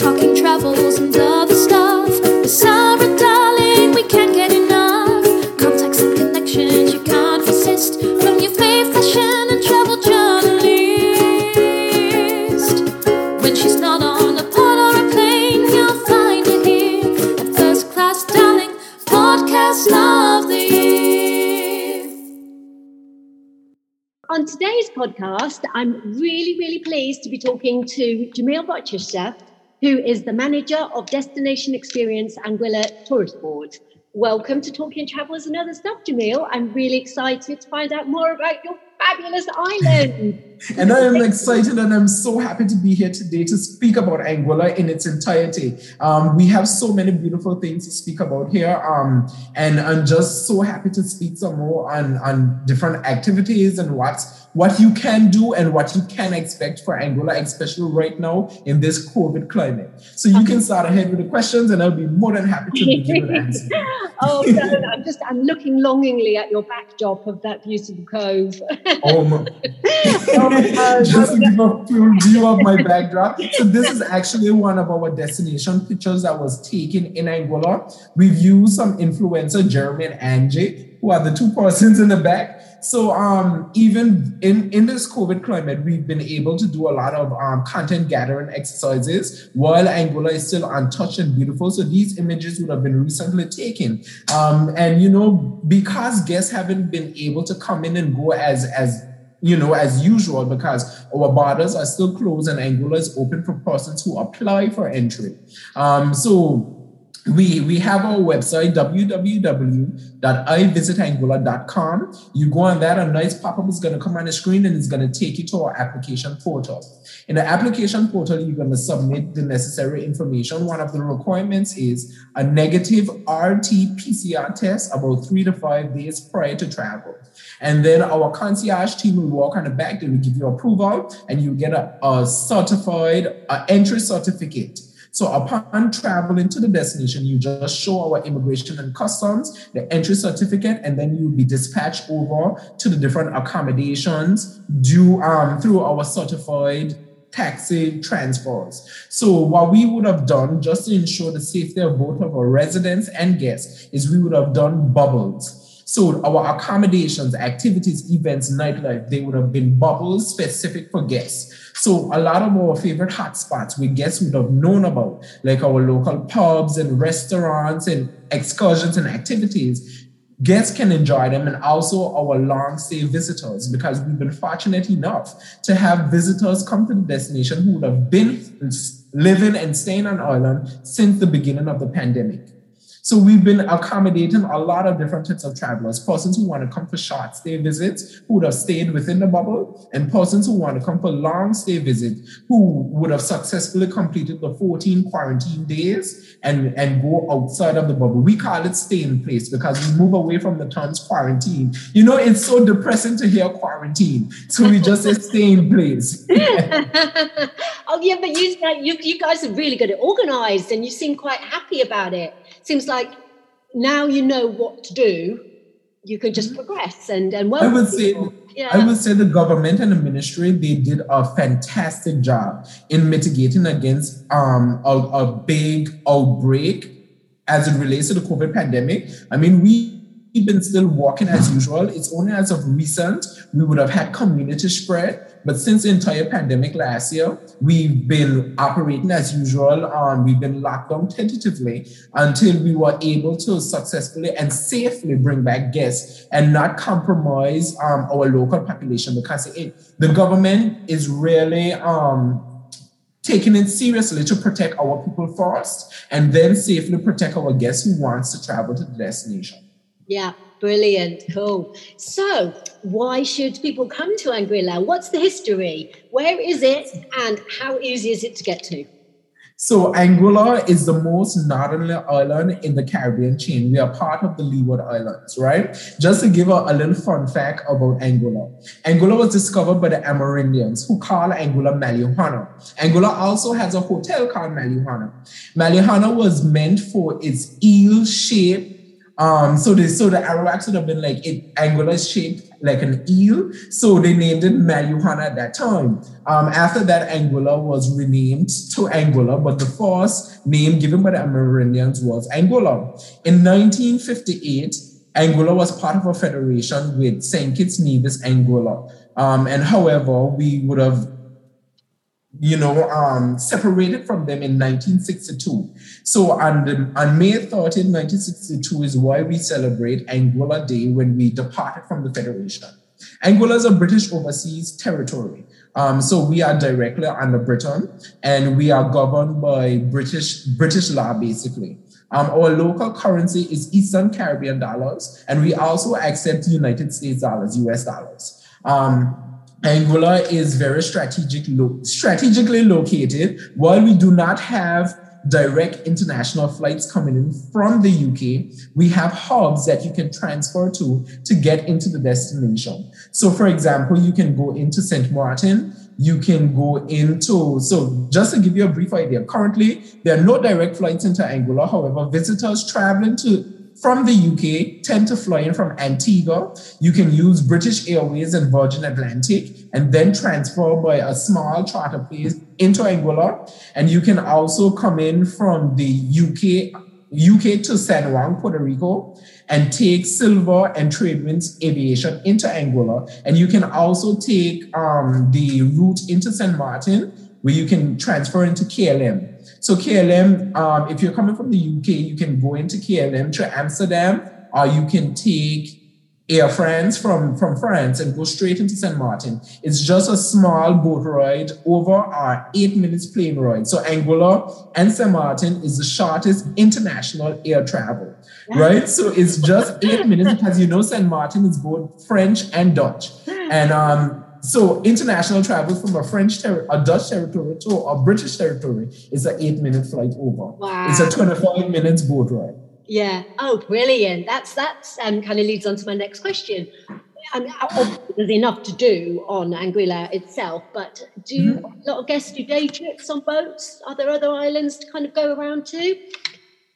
talking travels and other stuff. With Sarah, darling, we can't get enough. Contacts and connections you can't resist. From your fave fashion and travel journalist. When she's not on a pod or a plane, you'll find her here at First Class Darling, Podcast of the Year. On today's podcast, I'm really, really pleased to be talking to Jamil Rochester, who is the manager of Destination Experience Anguilla Tourist Board. Welcome to Talking Travellers and Other Stuff, Jamil. I'm really excited to find out more about your fabulous island. And I am excited and I'm so happy to be here today to speak about Anguilla in its entirety. Um, we have so many beautiful things to speak about here. Um, and I'm just so happy to speak some more on, on different activities and what's what you can do and what you can expect for Anguilla, especially right now in this COVID climate. So you can start ahead with the questions and I'll be more than happy to begin with answers. oh, no, I'm just I'm looking longingly at your backdrop of that beautiful cove. Oh, my. Oh, just to give a full view of my backdrop. So this is actually one of our destination pictures that was taken in Anguilla. We've used some influencer, Jeremy and Angie, who are the two persons in the back. So um, even in, in this COVID climate, we've been able to do a lot of um, content gathering exercises while Anguilla is still untouched and beautiful. So these images would have been recently taken. Um, and, you know, because guests haven't been able to come in and go as, as you know, as usual, because our borders are still closed and Anguilla is open for persons who apply for entry. Um, so we we have our website www.ivisitanguilla.com you go on that a nice pop-up is going to come on the screen and it's going to take you to our application portal. In the application portal you're going to submit the necessary information. One of the requirements is a negative rt-pcr test about three to five days prior to travel. And then our concierge team will walk on the back they will give you approval and you get a, a certified a entry certificate so upon traveling to the destination, you just show our immigration and customs, the entry certificate, and then you'll be dispatched over to the different accommodations due um, through our certified taxi transfers. So what we would have done just to ensure the safety of both of our residents and guests is we would have done bubbles. So our accommodations, activities, events, nightlife, they would have been bubbles specific for guests. So a lot of our favorite hotspots we guests would have known about, like our local pubs and restaurants and excursions and activities. Guests can enjoy them and also our long stay visitors because we've been fortunate enough to have visitors come to the destination who would have been living and staying on island since the beginning of the pandemic. So we've been accommodating a lot of different types of travelers, persons who want to come for short stay visits, who would have stayed within the bubble, and persons who want to come for long stay visits, who would have successfully completed the 14 quarantine days and, and go outside of the bubble. We call it stay in place because we move away from the terms quarantine. You know, it's so depressing to hear quarantine. So we just say stay in place. oh yeah, but you, you you guys are really good at organized and you seem quite happy about it seems like now you know what to do, you can just progress and and I would say yeah. I would say the government and the ministry they did a fantastic job in mitigating against um, a, a big outbreak as it relates to the COVID pandemic. I mean, we we've been still walking as usual. It's only as of recent we would have had community spread. But since the entire pandemic last year, we've been operating as usual. Um, we've been locked down tentatively until we were able to successfully and safely bring back guests and not compromise um, our local population because it, the government is really um, taking it seriously to protect our people first and then safely protect our guests who wants to travel to the destination. Yeah, brilliant. Cool. So, why should people come to Anguilla? What's the history? Where is it? And how easy is it to get to? So Anguilla is the most northern island in the Caribbean chain. We are part of the Leeward Islands, right? Just to give a, a little fun fact about Anguilla. Anguilla was discovered by the Amerindians who call Anguilla Malliouhana. Anguilla also has a hotel called Malliouhana. Malliouhana was meant for its eel-shaped Um, so they so the Arawaks would have been like it Anguilla is shaped like an eel, so they named it Malliouhana at that time. Um, after that, Anguilla was renamed to Anguilla, but the first name given by the Amerindians was Angola. In 1958, Anguilla was part of a federation with St. Kitts Nevis Anguilla. Um, and however, we would have you know, um, separated from them in 1962. So on, the, on May 13, 1962 is why we celebrate Anguilla Day when we departed from the Federation. Anguilla is a British overseas territory. Um, so we are directly under Britain and we are governed by British British law basically. Um, our local currency is Eastern Caribbean dollars, and we also accept United States dollars, US dollars. Um, Anguilla is very strategic lo- strategically located. While we do not have direct international flights coming in from the UK, we have hubs that you can transfer to to get into the destination. So, for example, you can go into St. Martin, you can go into, so just to give you a brief idea, currently there are no direct flights into Anguilla. However, visitors traveling to from the UK tend to fly in from Antigua. You can use British Airways and Virgin Atlantic and then transfer by a small charter plane into Anguilla. And you can also come in from the UK, UK to San Juan, Puerto Rico, and take Silver and Tradewinds Aviation into Anguilla. And you can also take um, the route into St. Martin, where you can transfer into KLM. So KLM, um, if you're coming from the UK, you can go into KLM to Amsterdam, or you can take Air France from, from France and go straight into St. Martin. It's just a small boat ride over our eight minutes plane ride. So Anguilla and St. Martin is the shortest international air travel, right? So it's just eight minutes because you know St. Martin is both French and Dutch. And um, so international travel from a French ter- a Dutch territory to a British territory is an eight minute flight over. Wow. It's a 25 minutes boat ride. Yeah. Oh, brilliant. That's that's um, kind of leads on to my next question. I mean, there's enough to do on Anguilla itself, but do Mm-hmm. a lot of guests do day trips on boats? Are there other islands to kind of go around to?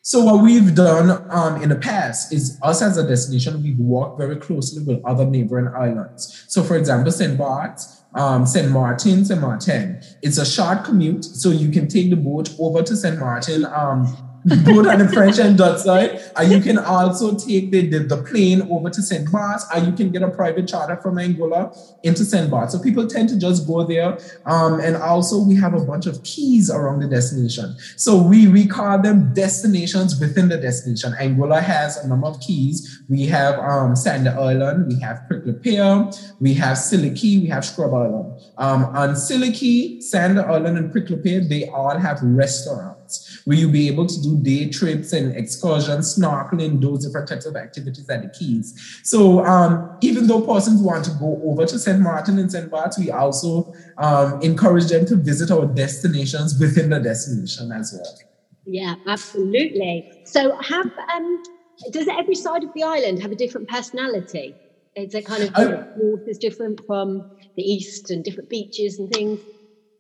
So what we've done um, in the past is us as a destination, we've worked very closely with other neighboring islands. So for example, St. Bart's, um, St. Martin, St. Martin. It's a short commute, so you can take the boat over to St. Martin, um, both on the French and Dutch side. And you can also take the, the, the plane over to St. Bart's, and you can get a private charter from Anguilla into St. Bart's. So people tend to just go there. Um, and also we have a bunch of keys around the destination. So we, we call them destinations within the destination. Anguilla has a number of keys. We have um, Sandy Island, we have Prickly Pear, we have Scilly Cay, we have Scrub Island. Um, on Siliki, Sandy Island, and Prickly Pear, they all have restaurants where you'll be able to do day trips and excursions, snorkeling, those different types of activities at the Keys. So um, even though persons want to go over to St. Martin and St. Bart's, we also um, encourage them to visit our destinations within the destination as well. Yeah, absolutely. So have um, does every side of the island have a different personality? Is it kind of north is different from the east and different beaches and things?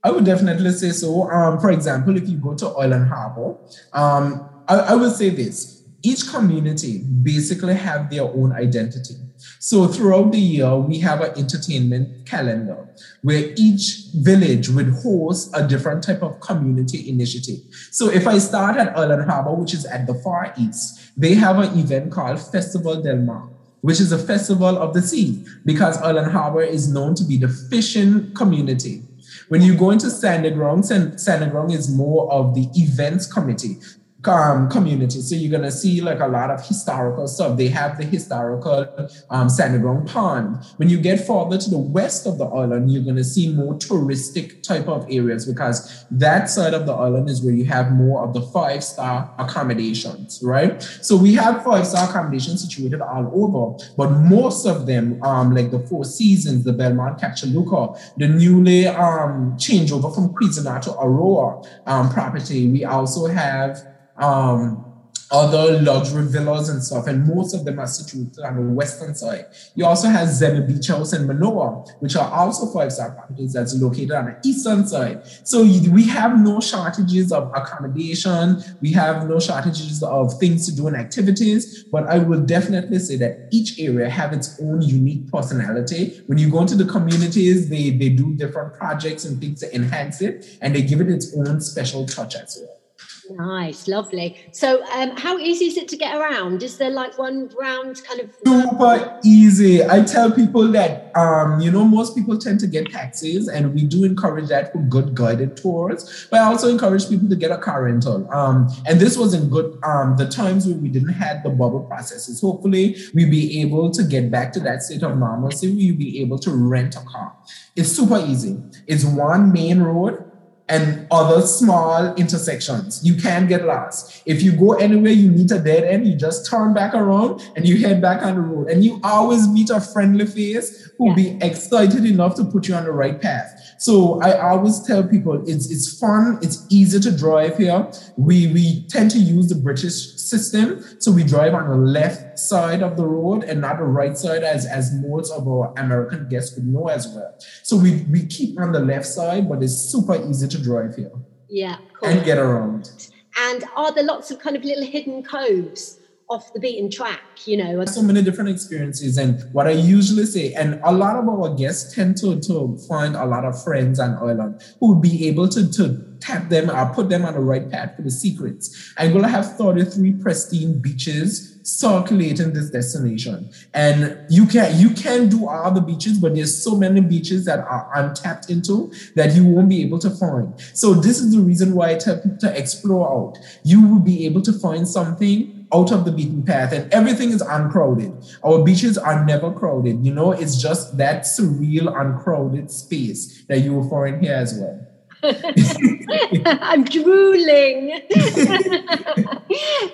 I would definitely say so. Um, for example, if you go to Island Harbor, um, I, I will say this: each community basically have their own identity. So throughout the year, we have an entertainment calendar where each village would host a different type of community initiative. So if I start at Island Harbor, which is at the far east, they have an event called Festival Del Mar which is a festival of the sea, because Island Harbor is known to be the fishing community. When you go into Sandy Ground, Sandagrong is more of the events committee um, community. So you're gonna see like a lot of historical stuff. They have the historical um, Sandy Ground Pond. When you get further to the west of the island, you're gonna see more touristic type of areas because that side of the island is where you have more of the five star accommodations, right? So we have five star accommodations situated all over, but most of them, um, like the Four Seasons, the Belmond Cap Juluca, the newly um, changeover from Cuisinart to Aurora um, property. We also have um, other luxury villas and stuff, and most of them are situated on the western side. You also have Zemi Beach House in Manoa, which are also five-star properties that's located on the eastern side. So we have no shortages of accommodation, we have no shortages of things to do and activities, but I will definitely say that each area have its own unique personality. When you go into the communities, they, they do different projects and things to enhance it, and they give it its own special touch as well. Nice, lovely. So, um, how easy is it to get around? Is there like one round kind of super easy? I tell people that um, you know most people tend to get taxis, and we do encourage that for good guided tours. But I also encourage people to get a car rental. Um, and this was in good um, the times where we didn't have the bubble processes. Hopefully, we'll be able to get back to that state of normalcy. We'll be able to rent a car. It's super easy. It's one main road and other small intersections. You can get lost. If you go anywhere, you meet a dead end, you just turn back around and you head back on the road. And you always meet a friendly face who'll yeah. be excited enough to put you on the right path. So I always tell people it's it's fun, it's easy to drive here. We we tend to use the British system. So we drive on the left side of the road and not the right side as, as most of our American guests would know as well. So we, we keep on the left side, but it's super easy to drive here. Yeah, cool. And get around. And are there lots of kind of little hidden coves? Off the beaten track, you know. So many different experiences. And what I usually say, and a lot of our guests tend to, to find a lot of friends and island who would be able to, to tap them or put them on the right path for the secrets. I'm going to have 33 pristine beaches circulating this destination. And you can you can do all the beaches, but there's so many beaches that are untapped into that you won't be able to find. So this is the reason why tell to explore out. You will be able to find something out of the beaten path and everything is uncrowded. Our beaches are never crowded. You know, it's just that surreal, uncrowded space that you will find here as well. I'm drooling.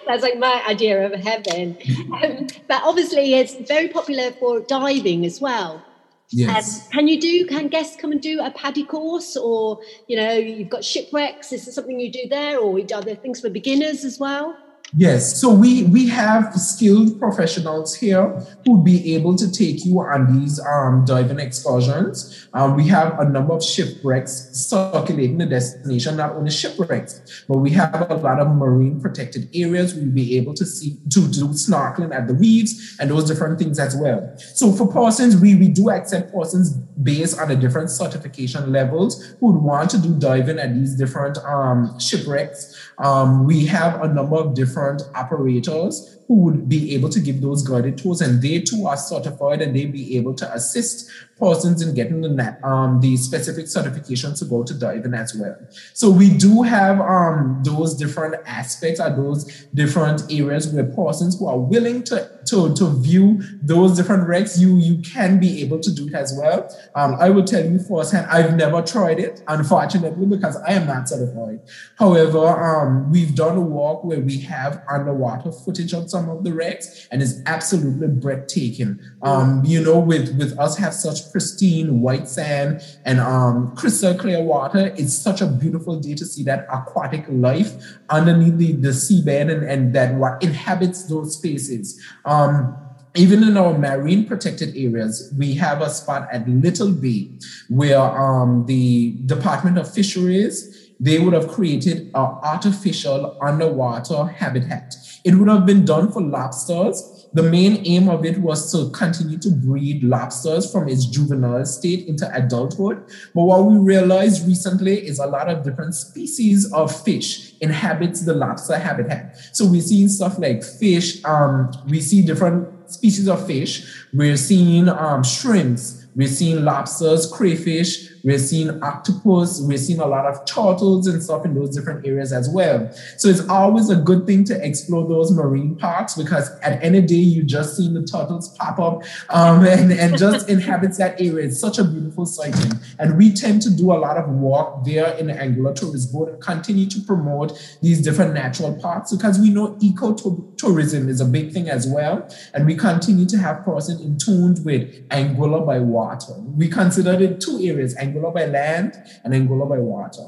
That's like my idea of heaven. Um, but obviously, it's very popular for diving as well. Yes. Um, can you do? Can guests come and do a PADI course, or you know, you've got shipwrecks? Is there something you do there, or are there things for beginners as well? Yes, so we we have skilled professionals here who would be able to take you on these um, diving excursions. Um, we have a number of shipwrecks circulating the destination, not only shipwrecks, but we have a lot of marine protected areas. We'll be able to see to do snorkeling at the reefs and those different things as well. So for persons, we, we do accept persons based on the different certification levels who would want to do diving at these different um, shipwrecks. Um, we have a number of different operators who would be able to give those guided tours, and they too are certified and they be able to assist persons in getting the um, the specific certifications to go to diving as well. So we do have um, those different aspects or those different areas where persons who are willing to to, to view those different wrecks, you you can be able to do it as well. Um, I will tell you firsthand, I've never tried it, unfortunately, because I am not certified. However, um, we've done a walk where we have underwater footage of some of the wrecks, and it's absolutely breathtaking. Um, you know, with with us have such pristine white sand and um, crystal clear water, it's such a beautiful day to see that aquatic life underneath the, the seabed and, and that what inhabits those spaces. Um, even in our marine protected areas, we have a spot at Little Bay where um, the Department of Fisheries, they would have created an artificial underwater habitat. It would have been done for lobsters, the main aim of it was to continue to breed lobsters from its juvenile state into adulthood. But what we realized recently is a lot of different species of fish inhabits the lobster habitat. So we're seeing stuff like fish, um, we see different species of fish, we're seeing um, shrimps, we're seeing lobsters, crayfish, we're seeing octopus, we're seeing a lot of turtles and stuff in those different areas as well. So it's always a good thing to explore those marine parks because at any day you just see the turtles pop up um, and, and just inhabits that area. It's such a beautiful sighting. And we tend to do a lot of work there in the Anguilla Tourist Board and continue to promote these different natural parks because we know ecotourism is a big thing as well. And we continue to have persons in tune with Anguilla by water. We consider it two areas, Anguilla by land and Anguilla by water.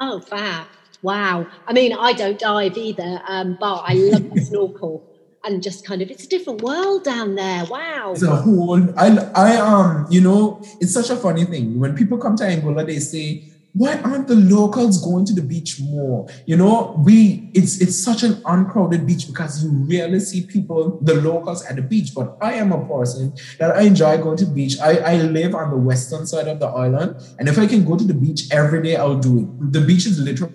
Oh, fab. Wow. I mean, I don't dive either, um, but I love to snorkel and just kind of it's a different world down there. Wow. It's a whole I I um, you know, it's such a funny thing. When people come to Anguilla, they say, why aren't the locals going to the beach more? You know, we it's it's such an uncrowded beach because you rarely see people, the locals at the beach. But I am a person that I enjoy going to the beach. I, I live on the western side of the island, and if I can go to the beach every day, I'll do it. The beach is literally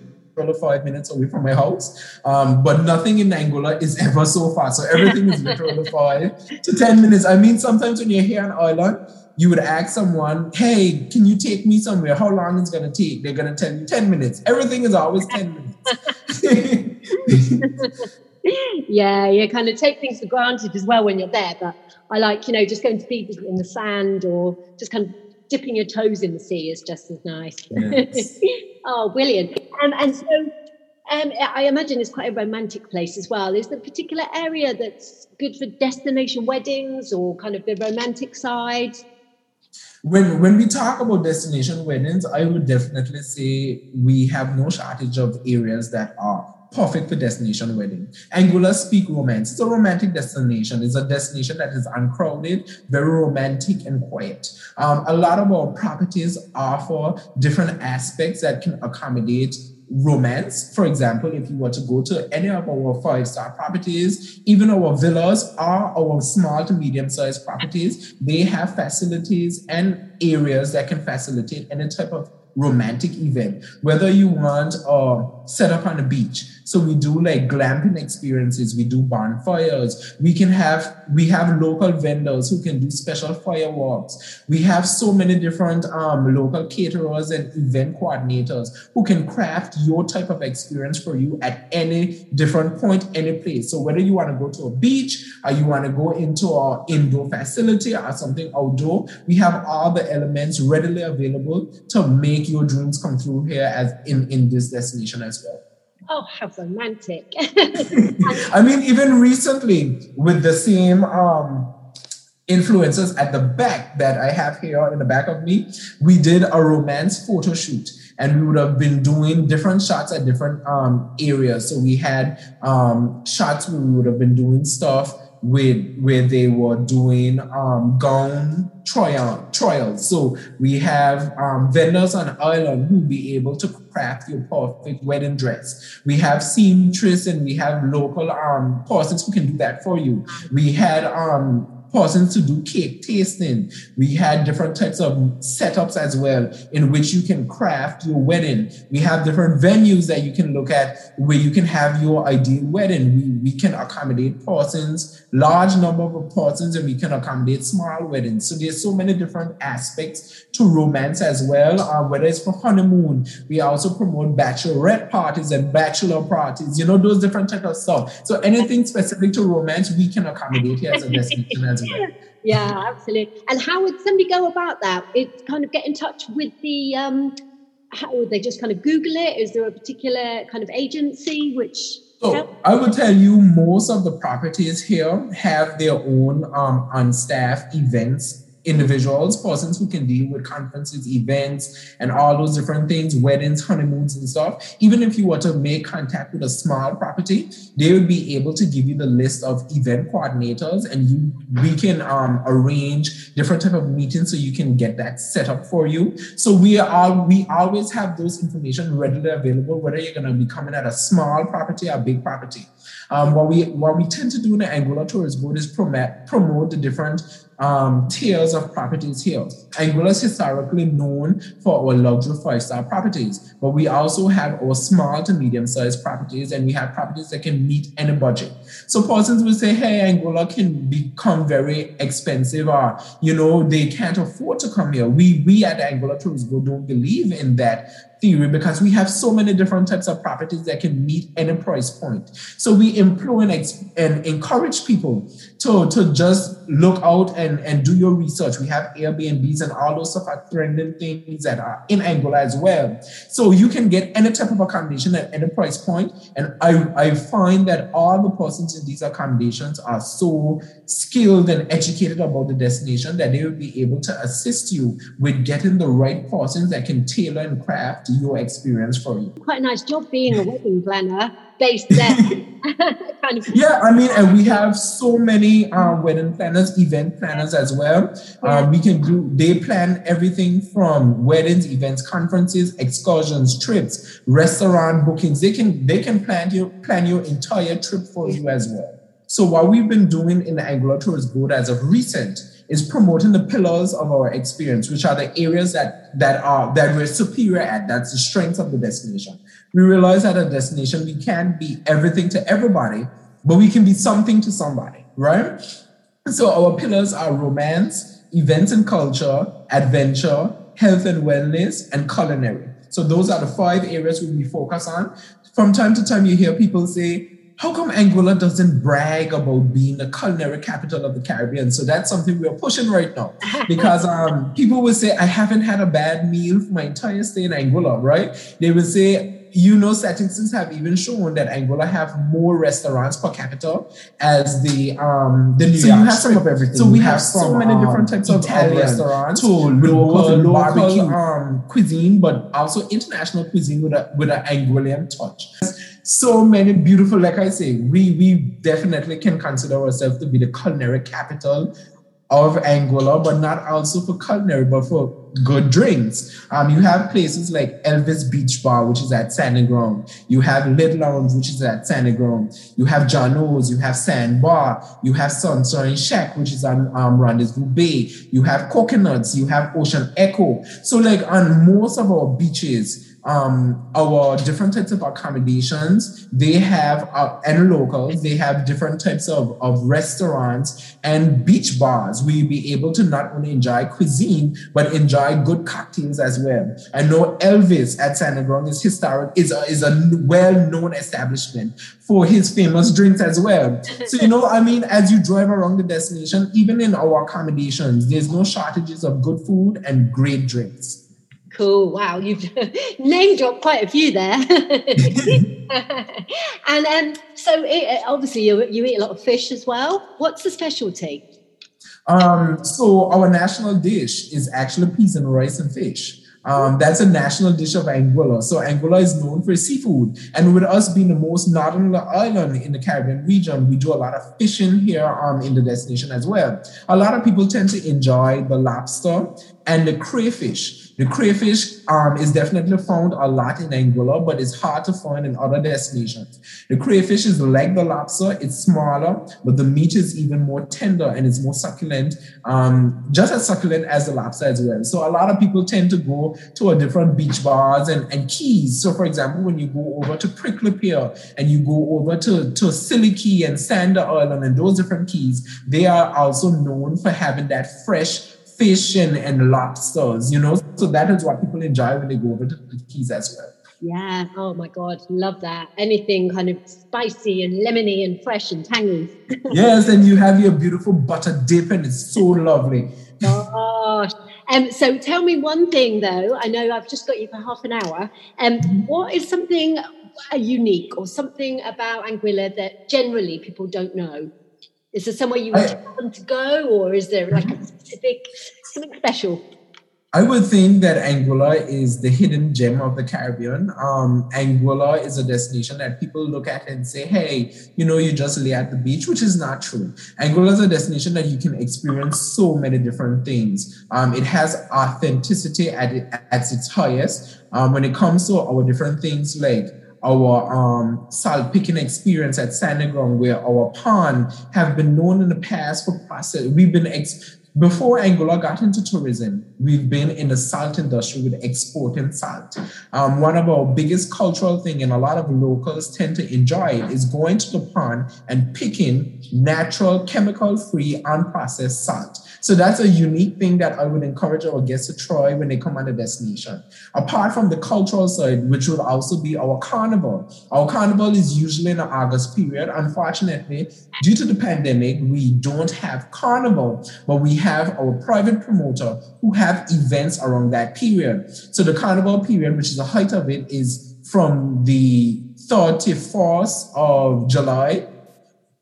five minutes away from my house. Um, but nothing in Anguilla is ever so far. So everything is literally five to 10 minutes. I mean, sometimes when you're here on island, you would ask someone, hey, can you take me somewhere? How long is it going to take? They're going to tell you 10 minutes. Everything is always 10 minutes. yeah, you kind of take things for granted as well when you're there. But I like, you know, just going to be in the sand or just kind of dipping your toes in the sea is just as nice. Yes. oh, brilliant. Um, and so um, I imagine it's quite a romantic place as well. Is there a particular area that's good for destination weddings or kind of the romantic side? When when we talk about destination weddings, I would definitely say we have no shortage of areas that are perfect for destination wedding. Anguilla speak romance. It's a romantic destination. It's a destination that is uncrowded, very romantic and quiet. Um, a lot of our properties offer different aspects that can accommodate romance. For example, if you were to go to any of our five star properties, even our villas are our small to medium sized properties, they have facilities and areas that can facilitate any type of romantic event, whether you want a set up on a beach. So we do like glamping experiences, we do bonfires, we can have we have local vendors who can do special fireworks. We have so many different um, local caterers and event coordinators who can craft your type of experience for you at any different point, any place. So whether you want to go to a beach or you want to go into our indoor facility or something outdoor, we have all the elements readily available to make your dreams come true here as in, in this destination as Oh, how romantic. I mean, even recently with the same um, influencers at the back that I have here in the back of me, we did a romance photo shoot and we would have been doing different shots at different um, areas. So we had um, shots where we would have been doing stuff with where they were doing um, gown trial trials. So we have um, vendors on island who be able to craft your perfect wedding dress. We have seamstress and we have local um, persons who can do that for you. We had um, persons to do cake tasting. We had different types of setups as well in which you can craft your wedding. We have different venues that you can look at where you can have your ideal wedding. We, we can accommodate persons, large number of persons, and we can accommodate small weddings. So there's so many different aspects to romance as well, uh, whether it's for honeymoon. We also promote bachelorette parties and bachelor parties, you know, those different types of stuff. So anything specific to romance, we can accommodate here as a destination as Yeah, absolutely. And how would somebody go about that? It's kind of get in touch with the um how would they just kind of Google it? Is there a particular kind of agency which so I would tell you most of the properties here have their own um, on staff events individuals, persons who can deal with conferences, events, and all those different things, weddings, honeymoons, and stuff. Even if you were to make contact with a small property, they would be able to give you the list of event coordinators, and you we can um, arrange different type of meetings so you can get that set up for you. So we are we always have those information readily available, whether you're going to be coming at a small property or big property. Um, what we what we tend to do in the Anguilla Tourist Board is promote promote the different um, tiers of properties here. Anguilla is historically known for our luxury five star properties, but we also have our small to medium sized properties, and we have properties that can meet any budget. So persons will say, "Hey, Anguilla can become very expensive, or you know, they can't afford to come here." We we at Anguilla Tourist Board don't believe in that theory because we have so many different types of properties that can meet any price point. So we employ and, and encourage people to, to just look out and, and do your research. We have Airbnbs and all those stuff are trending things that are in Anguilla as well. So you can get any type of accommodation at any price point. And I, I find that all the persons in these accommodations are so skilled and educated about the destination that they will be able to assist you with getting the right persons that can tailor and craft your experience for you. Quite nice job being a wedding planner based there. kind of yeah, I mean, and we have so many uh, wedding planners, event planners as well. Um, we can do, they plan everything from weddings, events, conferences, excursions, trips, restaurant bookings. They can, they can plan your, plan your entire trip for you as well. So what we've been doing in the Anguilla Tourist Board as of recent is promoting the pillars of our experience, which are the areas that that are that we're superior at. That's the strength of the destination. We realize at a destination we can't be everything to everybody, but we can be something to somebody, right? So our pillars are romance, events and culture, adventure, health and wellness, and culinary. So those are the five areas we focus on. From time to time, you hear people say, how come Anguilla doesn't brag about being the culinary capital of the Caribbean? So that's something we're pushing right now because um, people will say, I haven't had a bad meal for my entire stay in Anguilla, right? They will say, you know, statistics have even shown that Anguilla have more restaurants per capita as the um the New so York. you have some of everything. So we have so many um, different types of Italian restaurants to local, local barbecue um, cuisine, but also international cuisine with a with an Anguillian touch so many beautiful, like I say, we we definitely can consider ourselves to be the culinary capital of Anguilla, but not also for culinary, but for good drinks. Um, you have places like Elvis Beach Bar, which is at Sandy Ground. You have Little Lounge, which is at Sandy Ground. You have Jano's, you have Sand Bar, you have Sunshine Shack, which is on um, Rendezvous Bay. You have Coconuts, you have Ocean Echo. So like on most of our beaches, um, our different types of accommodations. They have, uh, and locals, they have different types of, of restaurants and beach bars where you'll be able to not only enjoy cuisine, but enjoy good cocktails as well. I know Elvis at Ground is historic, is a, is a well-known establishment for his famous drinks as well. So, you know, I mean, as you drive around the destination, even in our accommodations, there's no shortages of good food and great drinks. Cool. Wow, you've name dropped quite a few there. and um, so, it, obviously, you, you eat a lot of fish as well. What's the specialty? Um, so, our national dish is actually peas and rice and fish. Um, that's a national dish of Anguilla. So Anguilla is known for seafood. And with us being the most northern island in the Caribbean region, we do a lot of fishing here um, in the destination as well. A lot of people tend to enjoy the lobster and the crayfish. The crayfish um, is definitely found a lot in Anguilla, but it's hard to find in other destinations. The crayfish is like the lobster, it's smaller, but the meat is even more tender and it's more succulent, um, just as succulent as the lobster as well. So a lot of people tend to go to a different beach bars and, and keys. So for example, when you go over to Prickly Pear and you go over to, to Scilly Cay and Sandy Island and those different keys, they are also known for having that fresh fish and, and lobsters, you know. So that is what people enjoy when they go over to the Keys as well. Yeah. Oh my God. Love that. Anything kind of spicy and lemony and fresh and tangy. yes. And you have your beautiful butter dip and it's so lovely. Gosh. Um, so tell me one thing though. I know I've just got you for half an hour. Um, what is something uh, unique or something about Anguilla that generally people don't know? Is there somewhere you want I, them to go, or is there like a specific something special? I would think that Anguilla is the hidden gem of the Caribbean. Um, Anguilla is a destination that people look at and say, hey, you know, you just lay at the beach, which is not true. Anguilla is a destination that you can experience so many different things. Um, it has authenticity at, it, at its highest. Um, when it comes to our different things like our um, salt picking experience at Sand where our pond have been known in the past for process. We've been ex- before Anguilla got into tourism, we've been in the salt industry with exporting salt. Um, one of our biggest cultural thing, and a lot of locals tend to enjoy it, is going to the pond and picking natural, chemical-free, unprocessed salt. So that's a unique thing that I would encourage our guests to try when they come on a destination. Apart from the cultural side, which will also be our carnival. Our carnival is usually in the August period. Unfortunately, due to the pandemic, we don't have carnival, but we have our private promoter who have events around that period. So the carnival period, which is the height of it, is from the 31st of July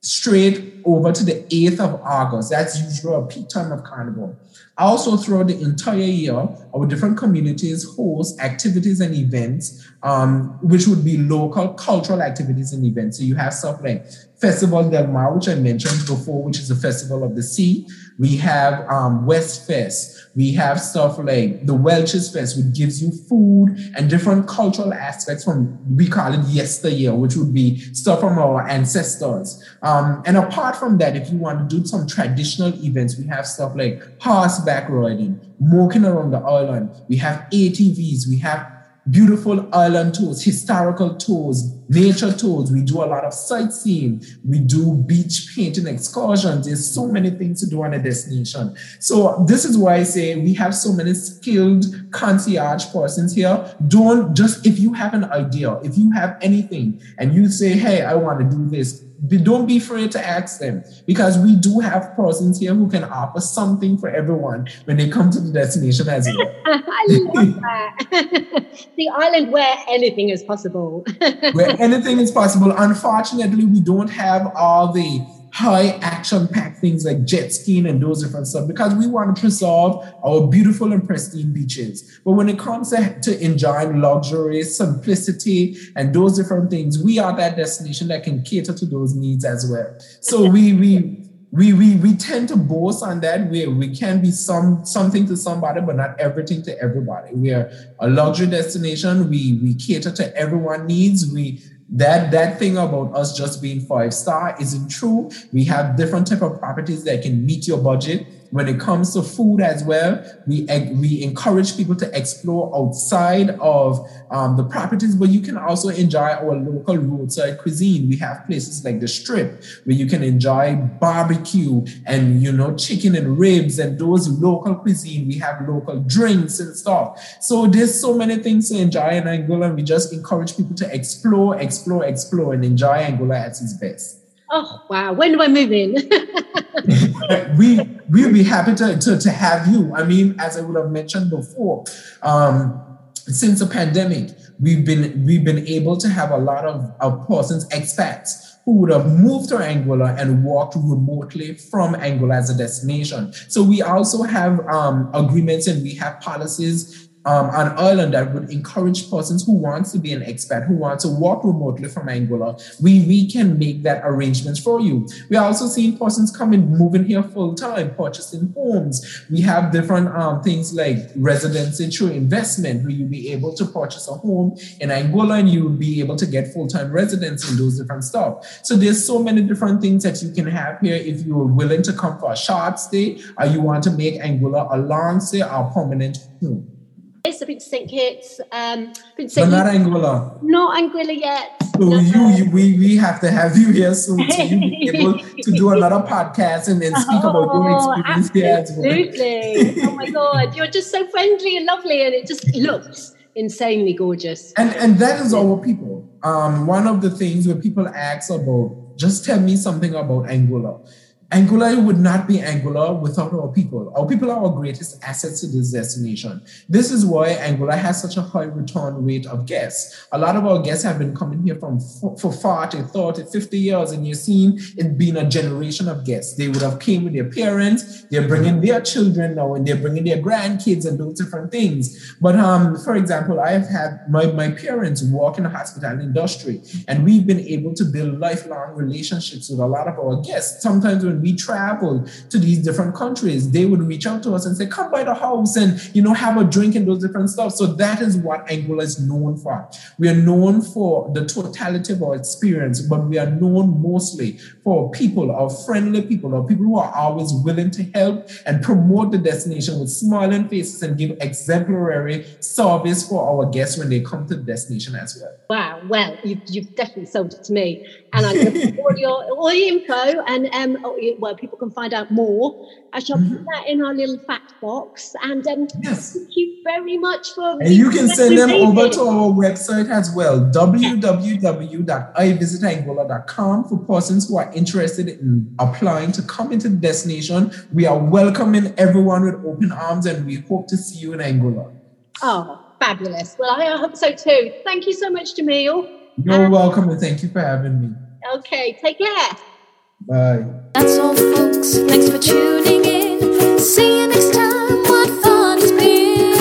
straight over to the 8th of August. That's usually a peak time of carnival. Also, throughout the entire year, our different communities host activities and events, um, which would be local cultural activities and events. So you have stuff like Festival del Mar, which I mentioned before, which is a festival of the sea. We have um, West Fest. We have stuff like the Welch's Fest, which gives you food and different cultural aspects from, we call it yesteryear, which would be stuff from our ancestors. Um, and apart from that, if you want to do some traditional events, we have stuff like horseback riding, walking around the island. We have ATVs. We have beautiful island tours, historical tours, nature tours. We do a lot of sightseeing. We do beach painting excursions. There's so many things to do on a destination. So this is why I say we have so many skilled concierge persons here. Don't just, if you have an idea, if you have anything and you say, hey, I want to do this, don't be afraid to ask them because we do have persons here who can offer something for everyone when they come to the destination as well. I love that. the island where anything is possible. where anything is possible. Unfortunately, we don't have all the high action packed things like jet skiing and those different stuff because we want to preserve our beautiful and pristine beaches. But when it comes to, to enjoying luxury, simplicity, and those different things, we are that destination that can cater to those needs as well. So we we we we we tend to boast on that. We we can be some something to somebody, but not everything to everybody. We are a luxury destination. We we cater to everyone needs. We that that thing about us just being five star isn't true we have different type of properties that can meet your budget when it comes to food as well, we, we encourage people to explore outside of um, the properties, but you can also enjoy our local roadside cuisine. We have places like the Strip where you can enjoy barbecue and, you know, chicken and ribs and those local cuisine. We have local drinks and stuff. So there's so many things to enjoy in Anguilla. And we just encourage people to explore, explore, explore, and enjoy Anguilla at its best. Oh wow! When do I move in? we we'll be happy to, to, to have you. I mean, as I would have mentioned before, um, since the pandemic, we've been we've been able to have a lot of, of persons, expats, who would have moved to Anguilla and worked remotely from Anguilla as a destination. So we also have um, agreements and we have policies um, an island that would encourage persons who wants to be an expat, who want to work remotely from Anguilla, we, we can make that arrangements for you. We are also seeing persons coming, moving here full time, purchasing homes. We have different um, things like residency through investment, where you'll be able to purchase a home in Anguilla and you will be able to get full-time residence and those different stuff. So there's so many different things that you can have here if you're willing to come for a short stay or you want to make Anguilla a long stay or permanent home. I've been to St. Kitts. Um, been to St. But not Anguilla. Not Anguilla yet. So no. you, you, we, we have to have you here soon so you be able to do another podcast and then speak oh, about your oh, experience here as well. Absolutely. oh my God. You're just so friendly and lovely and it just looks insanely gorgeous. And and that is our people. Um, one of the things where people ask about, just tell me something about Anguilla Anguilla would not be Anguilla without our people. Our people are our greatest assets to this destination. This is why Anguilla has such a high return rate of guests. A lot of our guests have been coming here from for 40, 30, 50 years, and you've seen it being a generation of guests. They would have came with their parents, they're bringing their children now, and they're bringing their grandkids and those different things. But um, for example, I have had my, my parents work in the hospitality industry, and we've been able to build lifelong relationships with a lot of our guests. Sometimes when when we travel to these different countries, they would reach out to us and say, come by the house and, you know, have a drink and those different stuff. So that is what Anguilla is known for. We are known for the totality of our experience, but we are known mostly for people, our friendly people, our people who are always willing to help and promote the destination with smiling faces and give exemplary service for our guests when they come to the destination as well. Wow. Well, you've, you've definitely sold it to me. And I'm going to all your, all your info and um, oh, where people can find out more. I shall mm-hmm. put that in our little fact box. And um, yes. thank you very much for. And you can send them over to our website as well www.ivisitanguilla.com for persons who are interested in applying to come into the destination. We are welcoming everyone with open arms and we hope to see you in Anguilla. Oh, fabulous. Well, I hope so too. Thank you so much, Jamil. You're um, welcome and thank you for having me. Okay, take care. Bye. That's all, folks. Thanks for tuning in. See you next time. What fun it's been.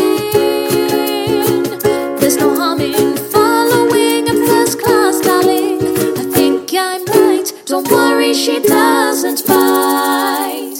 There's no harm in following a first class darling. I think I'm right. Don't worry, she doesn't bite.